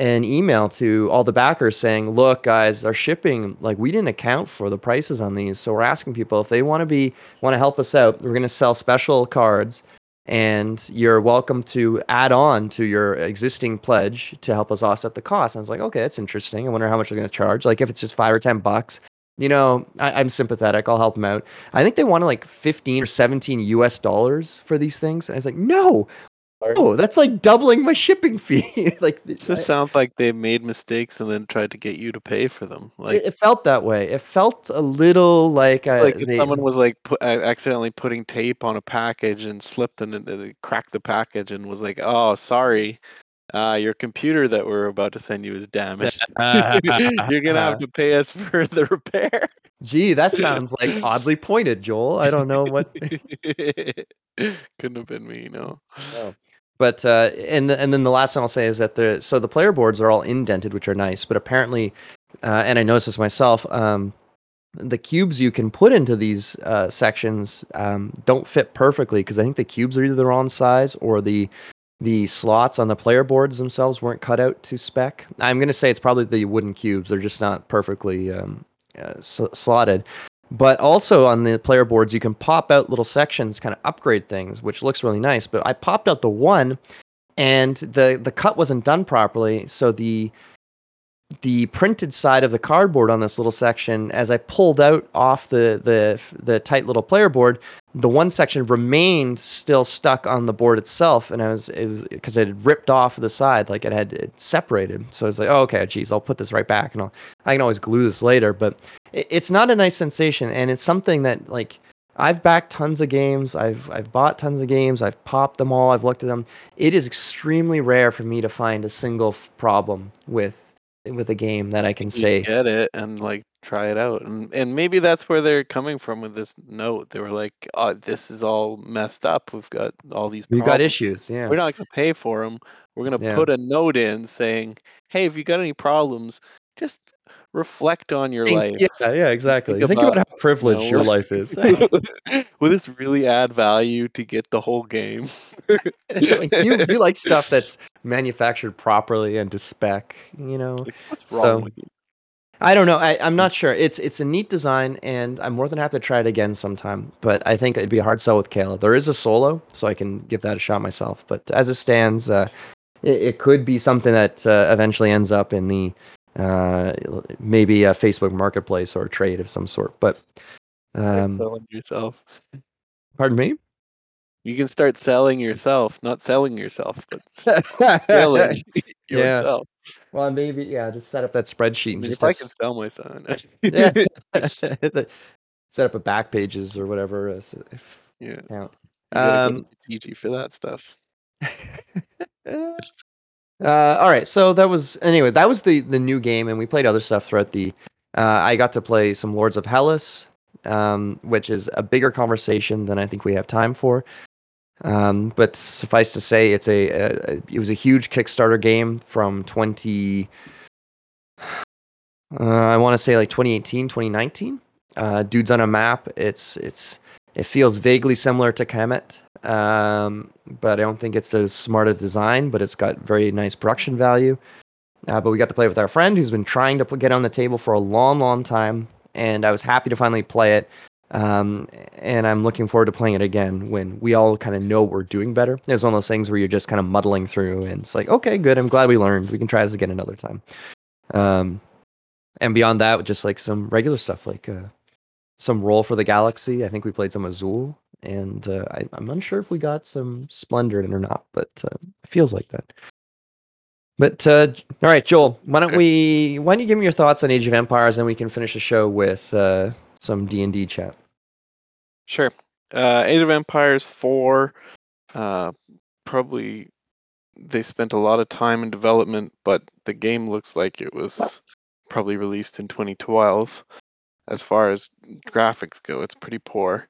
an email to all the backers saying, "Look, guys, our shipping like we didn't account for the prices on these, so we're asking people if they want to be want to help us out. We're going to sell special cards, and you're welcome to add on to your existing pledge to help us offset the cost." And I was like, "Okay, that's interesting. I wonder how much they're going to charge. Like if it's just five or ten bucks." You know, I, I'm sympathetic. I'll help them out. I think they wanted like 15 or 17 US dollars for these things. And I was like, no, no, that's like doubling my shipping fee. like, It I- just sounds like they made mistakes and then tried to get you to pay for them. Like it, it felt that way. It felt a little like, I, like if they, someone was like pu- accidentally putting tape on a package and slipped and it, it cracked the package and was like, "Oh, sorry, uh, your computer that we're about to send you is damaged. You're gonna have to pay us for the repair." Gee, that sounds like oddly pointed, Joel. I don't know what. Couldn't have been me, no. No. But uh, and and then the last thing I'll say is that the so the player boards are all indented, which are nice. But apparently, uh, and I noticed this myself, um, the cubes you can put into these uh, sections um, don't fit perfectly because I think the cubes are either the wrong size or the the slots on the player boards themselves weren't cut out to spec. I'm going to say it's probably the wooden cubes; they're just not perfectly um, uh, slotted. But also on the player boards, you can pop out little sections, kind of upgrade things, which looks really nice. But I popped out the one, and the the cut wasn't done properly, so the the printed side of the cardboard on this little section, as I pulled out off the the the tight little player board, the one section remained still stuck on the board itself, and I was because it, it had ripped off the side, like it had it separated. So I was like, oh, okay, geez, I'll put this right back, and I'll I can always glue this later. But it, it's not a nice sensation, and it's something that like I've backed tons of games. I've I've bought tons of games. I've popped them all. I've looked at them. It is extremely rare for me to find a single f- problem with with a game that I can say. get it and like try it out, and and maybe that's where they're coming from with this note. They were like, "Oh, this is all messed up. We've got all these. We've got issues. Yeah. We're not going to pay for them. We're going to Yeah. put a note in saying, "Hey, if you got any problems, just reflect on your life." Yeah, yeah, exactly. Think Think, about, about, how privileged know, your life is. Will this really add value to get the whole game? you you like stuff that's manufactured properly and to spec, you know. Like, what's wrong So- with you? I don't know. I, I'm not sure. It's it's a neat design, and I'm more than happy to try it again sometime. But I think it'd be a hard sell with Kayla. There is a solo, so I can give that a shot myself. But as it stands, uh, it, it could be something that uh, eventually ends up in the uh, maybe a Facebook Marketplace or a trade of some sort. But um, selling yourself. pardon me. You can start selling yourself, not selling yourself, but selling Yeah. yourself. well, maybe yeah. Just set up that spreadsheet I and mean, just if I can s- sell my son, yeah. set up a back pages or whatever uh, if yeah. count. Um, PG for that stuff. Uh, all right, so that was anyway. That was the the new game, and we played other stuff throughout the. Uh, I got to play some Lords of Hellas, um, which is a bigger conversation than I think we have time for. Um, but suffice to say, it's a, a, a- it was a huge Kickstarter game from twenty. Uh, I want to say like 2018, 2019. Uh, Dudes on a map. It's it's it feels vaguely similar to Kemet, um, but I don't think it's as smart design. But it's got very nice production value. Uh, but we got to play with our friend who's been trying to get on the table for a long, long time, and I was happy to finally play it. Um, and I'm looking forward to playing it again when we all kind of know we're doing better. It's one of those things where you're just kind of muddling through, and it's like, okay, good. I'm glad we learned. We can try this again another time. Um, and beyond that, just like some regular stuff, like uh, some Roll for the Galaxy. I think we played some Azul, and uh, I, I'm unsure if we got some Splendor in or not, but uh, it feels like that. But uh, all right, Joel, why don't we? Why don't you give me your thoughts on Age of Empires, and we can finish the show with uh, some D and D chat. Sure. Uh, Age of Empires 4, uh, probably they spent a lot of time in development, but the game looks like it was probably released in 2012. As far as graphics go, it's pretty poor.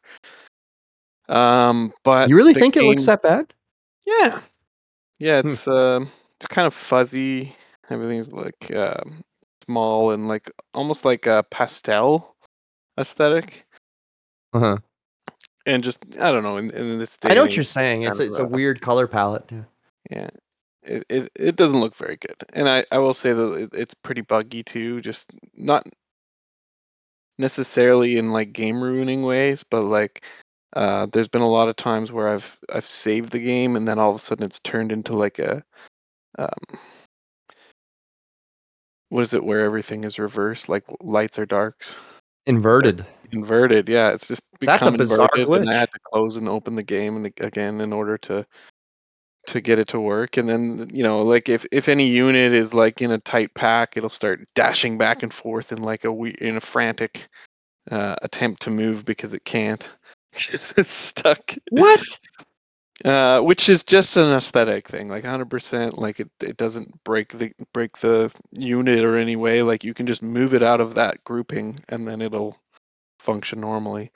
Um, but you really the think it looks that bad? Yeah, yeah. Hmm. It's um, it's kind of fuzzy. Everything's like um, small and like almost like a pastel aesthetic, Uh-huh. and just I don't know. In, in this, day I know what you're saying. It's kind it's a a- weird color palette. Yeah. Yeah, it, it it doesn't look very good, and I I will say that it, it's pretty buggy too. Just not necessarily in like game ruining ways, but like uh, there's been a lot of times where I've I've saved the game and then all of a sudden it's turned into like a um, what is it where everything is reversed, like lights are darks. Inverted. Inverted, yeah. It's just That's a bizarre inverted, and I had to close and open the game and again in order to to get it to work. And then you know, like if if any unit is like in a tight pack, it'll start dashing back and forth in like a in a frantic uh, attempt to move because it can't. It's stuck. What? Uh, which is just an aesthetic thing, like 100%. Like it, it doesn't break the break the unit or any way. Like you can just move it out of that grouping, and then it'll function normally.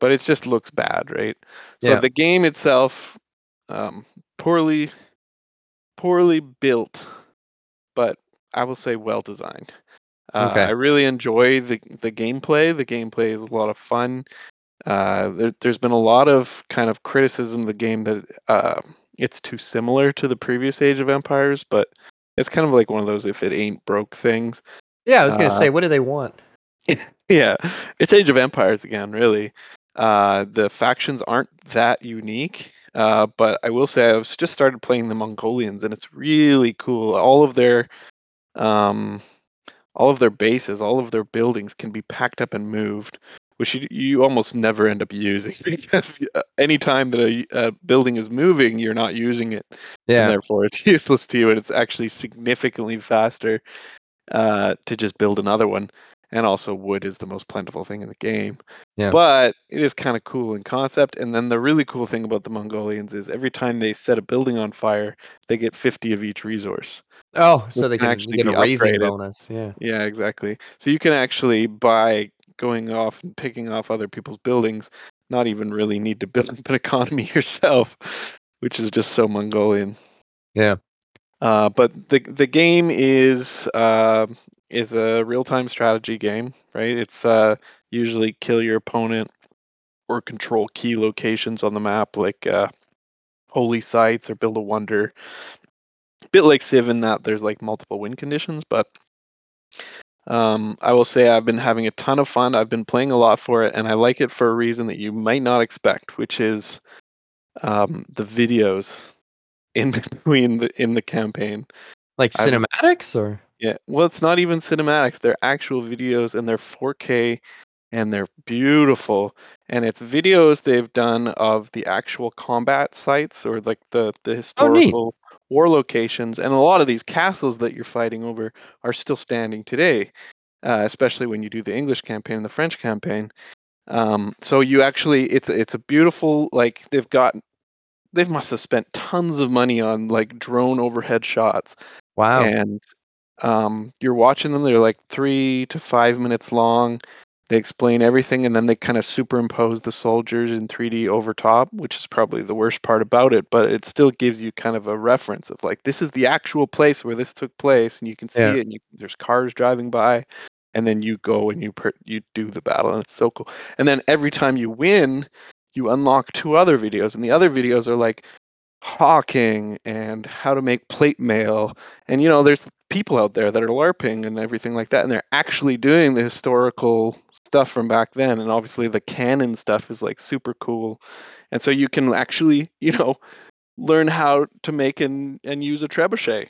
But it just looks bad, right? So Yeah. the game itself, um, poorly, poorly built, but I will say well designed. Uh, Okay. I really enjoy the the gameplay. The gameplay is a lot of fun. Uh, there, there's been a lot of kind of criticism of the game that uh, it's too similar to the previous Age of Empires, but it's kind of like one of those if it ain't broke things. Yeah, I was gonna Uh, say, what do they want? yeah, it's Age of Empires again, really. Uh, the factions aren't that unique, uh, but I will say I've just started playing the Mongolians, and it's really cool. All of their, um, all of their bases, all of their buildings can be packed up and moved, which you, you almost never end up using because uh, anytime that a, a building is moving, you're not using it, and Yeah. therefore it's useless to you, and it's actually significantly faster uh, to just build another one. And also, wood is the most plentiful thing in the game. Yeah. But it is kind of cool in concept. And then the really cool thing about the Mongolians is every time they set a building on fire, they get 50 of each resource. Oh, so they can can actually get a raising upgraded. bonus. Yeah. Yeah, exactly. So you can actually, by going off and picking off other people's buildings, not even really need to build an economy yourself, which is just so Mongolian. Yeah. Uh, but the the game is uh, is a real time strategy game, right? It's uh, usually kill your opponent or control key locations on the map, like uh, holy sites or build a wonder. A bit like Civ in that there's like multiple win conditions, but um, I will say I've been having a ton of fun. I've been playing a lot for it, and I like it for a reason that you might not expect, which is um, the videos in between the in the campaign. Like I've- cinematics or Yeah, well, it's not even cinematics. They're actual videos, and they're 4K, and they're beautiful. And it's videos they've done of the actual combat sites or like the the historical war locations. And a lot of these castles that you're fighting over are still standing today, uh, especially when you do the English campaign and the French campaign. Um, so you actually, it's it's a beautiful like they've got. They must have spent tons of money on like drone overhead shots wow. and um, you're watching them. They're like three to five minutes long. They explain everything, and then they kind of superimpose the soldiers in 3D over top, which is probably the worst part about it. But it still gives you kind of a reference of like this is the actual place where this took place, and you can see Yeah. it. And you, there's cars driving by, and then you go and you per, you do the battle, and it's so cool. And then every time you win, you unlock two other videos, and the other videos are like hawking and how to make plate mail and you know there's people out there that are larping and everything like that and they're actually doing the historical stuff from back then and obviously the canon stuff is like super cool and so you can actually you know learn how to make and and use a trebuchet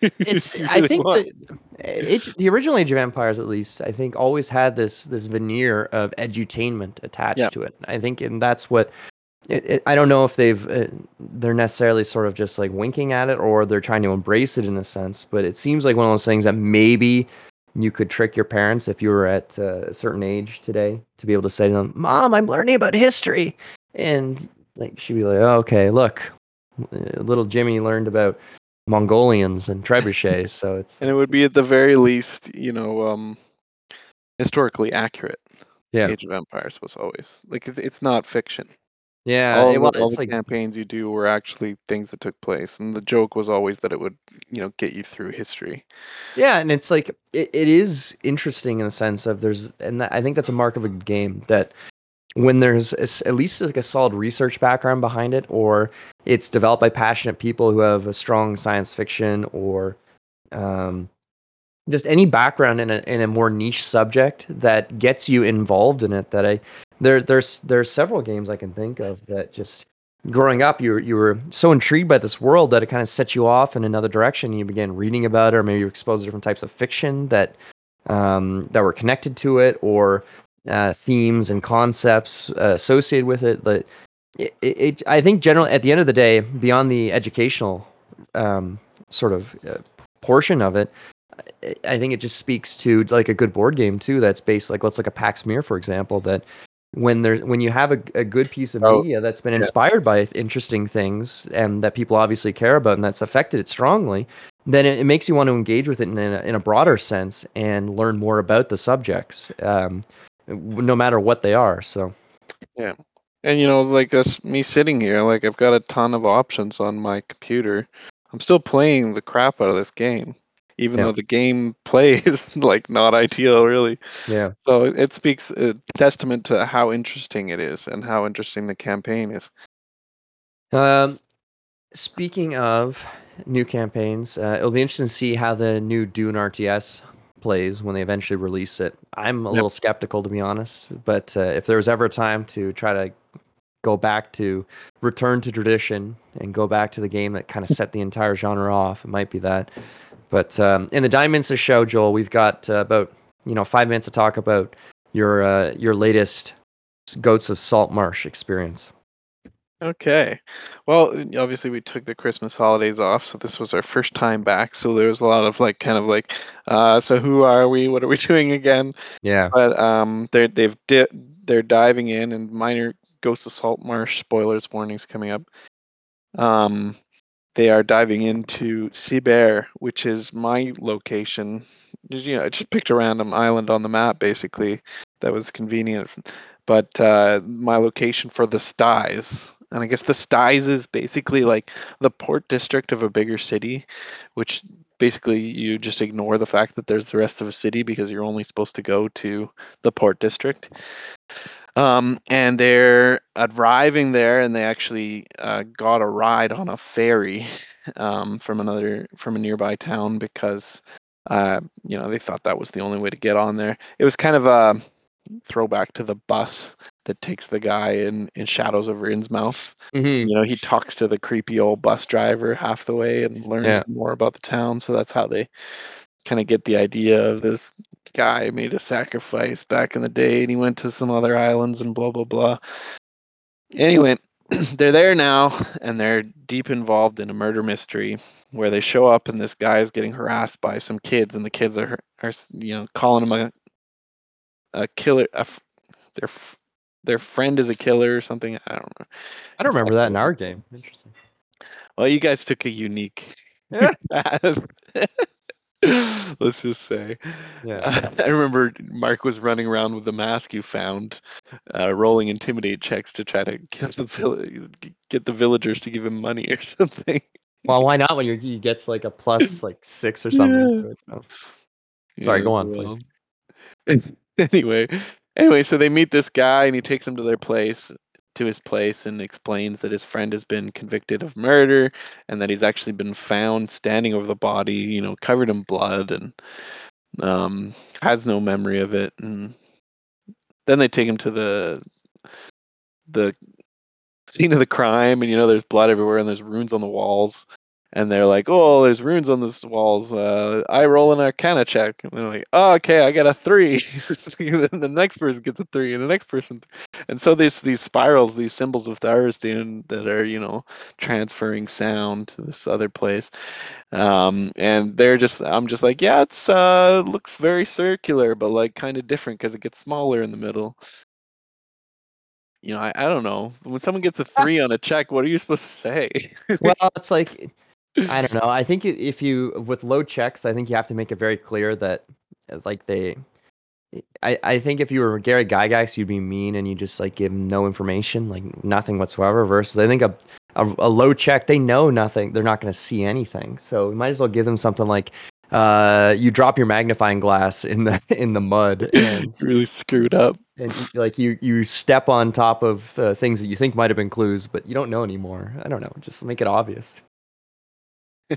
it's you I think the, eh, it, the original Age of Empires, at least, I think always had this this veneer of edutainment attached Yeah. to it. I think, and that's what. It, it, I don't know if they've uh, they're necessarily sort of just like winking at it or they're trying to embrace it in a sense, but it seems like one of those things that maybe you could trick your parents if you were at uh, a certain age today to be able to say to them, "Mom, I'm learning about history," and like she'd be like, oh, "Okay, look, uh, little Jimmy learned about Mongolians and trebuchets, so it's and it would be at the very least you know um historically accurate. Yeah, age of empires was always like it's not fiction yeah. all, it- the, well, all it's the like campaigns you do were actually things that took place and the joke was always that it would you know get you through history yeah, and it's like it, it is interesting in the sense of there's, and that, I think that's a mark of a good game that when there's a s at least like a solid research background behind it, or it's developed by passionate people who have a strong science fiction or um, just any background in a in a more niche subject that gets you involved in it. That I there there's there's several games I can think of that just growing up you were you were so intrigued by this world that it kind of set you off in another direction. You began reading about it, or maybe you're exposed to different types of fiction that um, that were connected to it, or uh, themes and concepts uh, associated with it. That it, it, I think generally at the end of the day, beyond the educational um, sort of uh, portion of it, I- think it just speaks to like a good board game too. That's based like let's look at a Pax Pamir for example. That when there when you have a, a good piece of Oh, media that's been yeah. inspired by interesting things and that people obviously care about and that's affected it strongly, then it, it makes you want to engage with it in a, in a broader sense and learn more about the subjects, um, no matter what they are. So Yeah. and you know like us me sitting here like i've got a ton of options on my computer i'm still playing the crap out of this game even Yeah. though the game play is like not ideal really yeah, so it- speaks a testament to how interesting it is and how interesting the campaign is Um, speaking of new campaigns, uh, it'll be interesting to see how the new Dune RTS plays when they eventually release it. I'm a Yep. little skeptical, to be honest, but uh, if there was ever a time to try to go back to return to tradition and go back to the game that kind of set the entire genre off, it might be that. But um, in the Diamonds of show, Joel, we've got uh, about you know five minutes to talk about your uh, your latest Ghosts of Saltmarsh experience. Okay. Well, obviously we took the Christmas holidays off, so this was our first time back. So there was a lot of like kind of like uh so who are we? What are we doing again? Yeah. But um they're they've di- they're diving in and minor Ghost of Saltmarsh spoilers warnings coming up. Um they are diving into Cibert, which is my location. You know, I just picked a random island on the map basically that was convenient. But uh, my location for the Styes, and I guess the Styes is basically like the port district of a bigger city, which basically you just ignore the fact that there's the rest of a city because you're only supposed to go to the port district. Um, and they're arriving there, and they actually uh, got a ride on a ferry um, from another from a nearby town because uh, you know they thought that was the only way to get on there. It was kind of a throwback to the bus that takes the guy in in Shadows over Innsmouth. Mm-hmm. You know, he talks to the creepy old bus driver half the way and learns Yeah. more about the town. So that's how they kind of get the idea of this guy made a sacrifice back in the day and he went to some other islands and blah blah blah. Anyway, they're there now and they're deep involved in a murder mystery where they show up and this guy is getting harassed by some kids and the kids are are you know calling him a a killer a, their their friend is a killer or something i don't know I don't remember that in our game. Interesting. well you guys took a unique Yeah. let's just say Yeah. i remember mark was running around with the mask you found uh, rolling intimidate checks to try to get the vill- get the villagers to give him money or something Well, why not when you're, he gets like a plus like six or something? Yeah. to it, so. Sorry, go on, please. well. anyway, anyway, so they meet this guy and he takes them to their place, to his place, and explains that his friend has been convicted of murder and that he's actually been found standing over the body, you know, covered in blood and um, has no memory of it. And then they take him to the the scene of the crime, and you know, there's blood everywhere and there's runes on the walls and they're like, "Oh, there's runes on this walls. Uh, I roll an Arcana check." And they're like, "Oh, okay, I got a three." then the next person gets a three, and the next person, and so there's these spirals, these symbols of Tharizdun that are, you know, transferring sound to this other place. Um, and they're just, I'm just like, yeah, it's uh, looks very circular, but like kind of different because it gets smaller in the middle. You know, I, I don't know. When someone gets a three on a check, what are you supposed to say? well, it's like I don't know. I think if you with low checks, I think you have to make it very clear that uh, like they. I, I think if you were Gary Gygax, you'd be mean and you just like give no information, like nothing whatsoever. Versus, I think a a, a low check, they know nothing. They're not going to see anything. So you might as well give them something like, uh, you drop your magnifying glass in the in the mud and really screwed up. and like you you step on top of uh, things that you think might have been clues, but you don't know anymore. I don't know. Just make it obvious.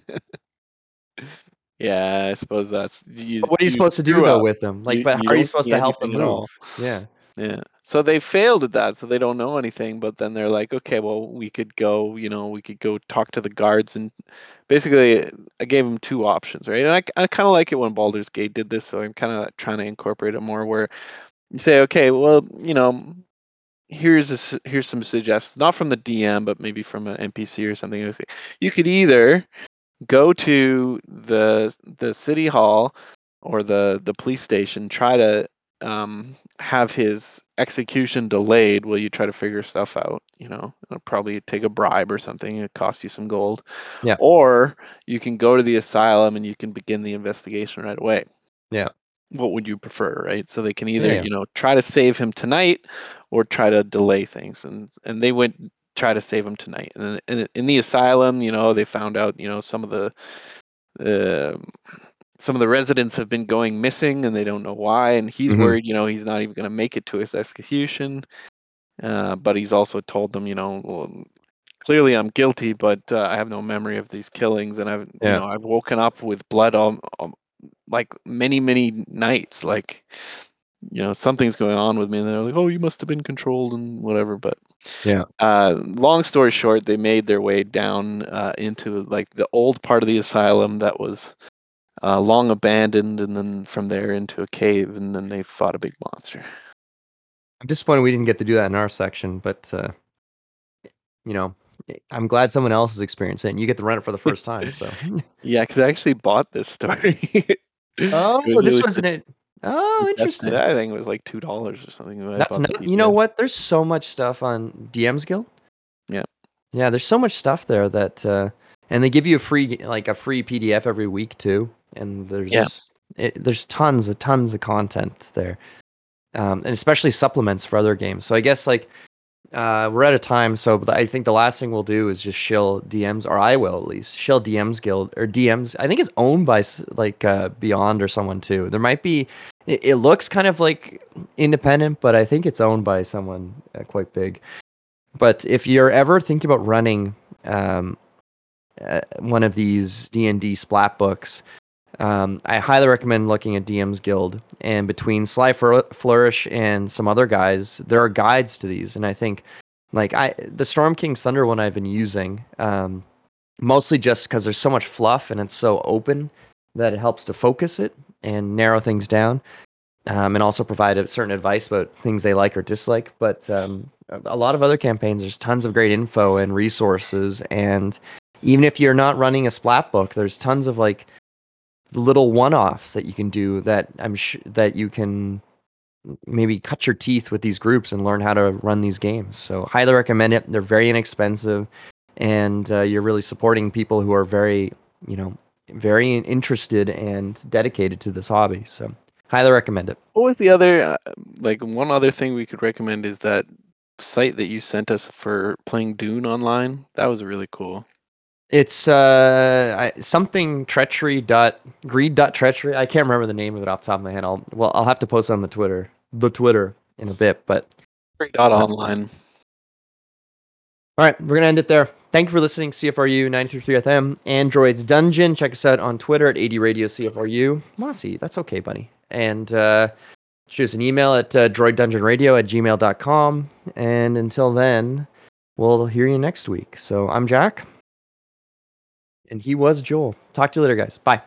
Yeah, I suppose that's. You, what are you, supposed to do though up. with them? Like, You- but you how are you supposed to help them move? all. Yeah. Yeah. So they failed at that, so they don't know anything. But then they're like, okay, well, we could go. You know, we could go talk to the guards, and basically, I gave them two options, right? And I, I kind of like it when Baldur's Gate did this, so I'm kind of trying to incorporate it more, where you say, okay, well, you know, here's a, here's some suggestions, not from the DM, but maybe from an NPC or something. You could either go to the the city hall or the the police station, try to um, have his execution delayed while you try to figure stuff out. You know, it'll probably take a bribe or something. It cost you some gold. Yeah. Or you can go to the asylum and you can begin the investigation right away. Yeah. What would you prefer, right? So they can either, Yeah. you know, try to save him tonight or try to delay things. And and they went try to save him tonight. And in, in the asylum, you know, they found out, you know, some of the um some of the residents have been going missing and they don't know why and he's Mhm. worried you know he's not even going to make it to his execution uh, but he's also told them you know well, clearly i'm guilty but uh, i have no memory of these killings and i've Yeah. you know i've woken up with blood on, on like many many nights like you know something's going on with me and they're like oh you must have been controlled and whatever but Yeah. uh, long story short they made their way down uh, into like the old part of the asylum that was uh, long abandoned, and then from there into a cave, and then they fought a big monster. I'm disappointed we didn't get to do that in our section, but uh, you know, I'm glad someone else is experiencing it, and you get to run it for the first time. So, Yeah, because I actually bought this story. oh, was this really wasn't it. Oh, interesting. I think it was like two dollars or something. I That's not, you know what? There's so much stuff on DM's Guild. Yeah. Yeah, there's so much stuff there that, uh, and they give you a free like a free PDF every week too. And there's it, there's tons of tons of content there, um, and especially supplements for other games. So I guess like uh, we're out of time. So I think the last thing we'll do is just shill DMs, or I will at least shill DM's Guild or DMs. I think it's owned by like uh, Beyond or someone too. There might be. It, it looks kind of like independent, but I think it's owned by someone uh, quite big. But if you're ever thinking about running um, uh, one of these D and D splat books, um, I highly recommend looking at DM's Guild. And between Sly Flourish and some other guys, there are guides to these. And I think, like I, the Storm King's Thunder one I've been using, um, mostly just because there's so much fluff and it's so open that it helps to focus it and narrow things down um, and also provide a certain advice about things they like or dislike. But um, a a lot of other campaigns, there's tons of great info and resources. And even if you're not running a splat book, there's tons of like little one-offs that you can do that I'm sh- that you can maybe cut your teeth with these groups and learn how to run these games. So highly recommend it. They're very inexpensive, and uh, you're really supporting people who are very, you know, very interested and dedicated to this hobby. So highly recommend it. What was the other uh, like one other thing we could recommend is that site that you sent us for playing Dune online. That was really cool. It's uh I, something treachery dot greed dot treachery. I can't remember the name of it off the top of my head. I'll well I'll have to post it on the Twitter the Twitter in a bit. But greed Dot online. all right, we're gonna end it there. Thank you for listening. CFRU 93.3 FM, Android's Dungeon. Check us out on Twitter at 80 Radio CFRU. Mossy, that's okay, buddy. And uh, shoot us an email at uh, droiddungeonradio at gmail.com. And until then, we'll hear you next week. So I'm Jack. And he was Joel. Talk to you later, guys. Bye.